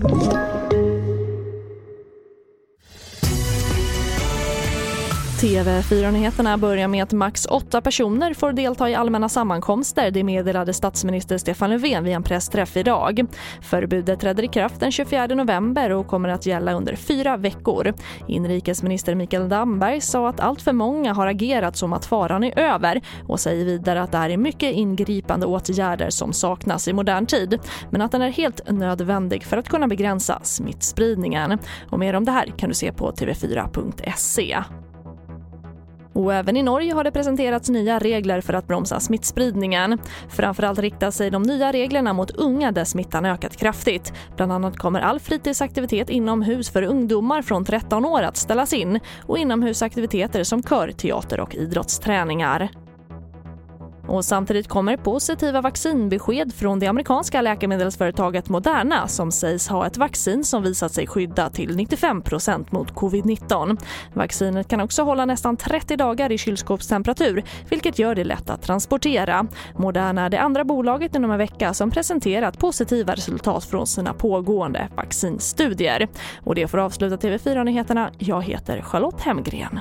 Thank you. TV4-nyheterna börjar med att max åtta personer får delta i allmänna sammankomster. Det meddelade statsminister Stefan Löfven vid en pressträff idag. Förbudet träder i kraft den 24 november och kommer att gälla under fyra veckor. Inrikesminister Mikael Damberg sa att allt för många har agerat som att faran är över och säger vidare att det här är mycket ingripande åtgärder som saknas i modern tid men att den är helt nödvändig för att kunna begränsa smittspridningen. Och mer om det här kan du se på tv4.se. Och även i Norge har det presenterats nya regler för att bromsa smittspridningen. Framförallt riktar sig de nya reglerna mot unga där smittan ökat kraftigt. Bland annat kommer all fritidsaktivitet inomhus för ungdomar från 13 år att ställas in och inomhusaktiviteter som kör, teater och idrottsträningar. Och samtidigt kommer positiva vaccinbesked från det amerikanska läkemedelsföretaget Moderna som sägs ha ett vaccin som visat sig skydda till 95% mot covid-19. Vaccinet kan också hålla nästan 30 dagar i kylskåpstemperatur vilket gör det lätt att transportera. Moderna är det andra bolaget inom en vecka som presenterat positiva resultat från sina pågående vaccinstudier. Och det får avsluta TV4-nyheterna. Jag heter Charlotte Hemgren.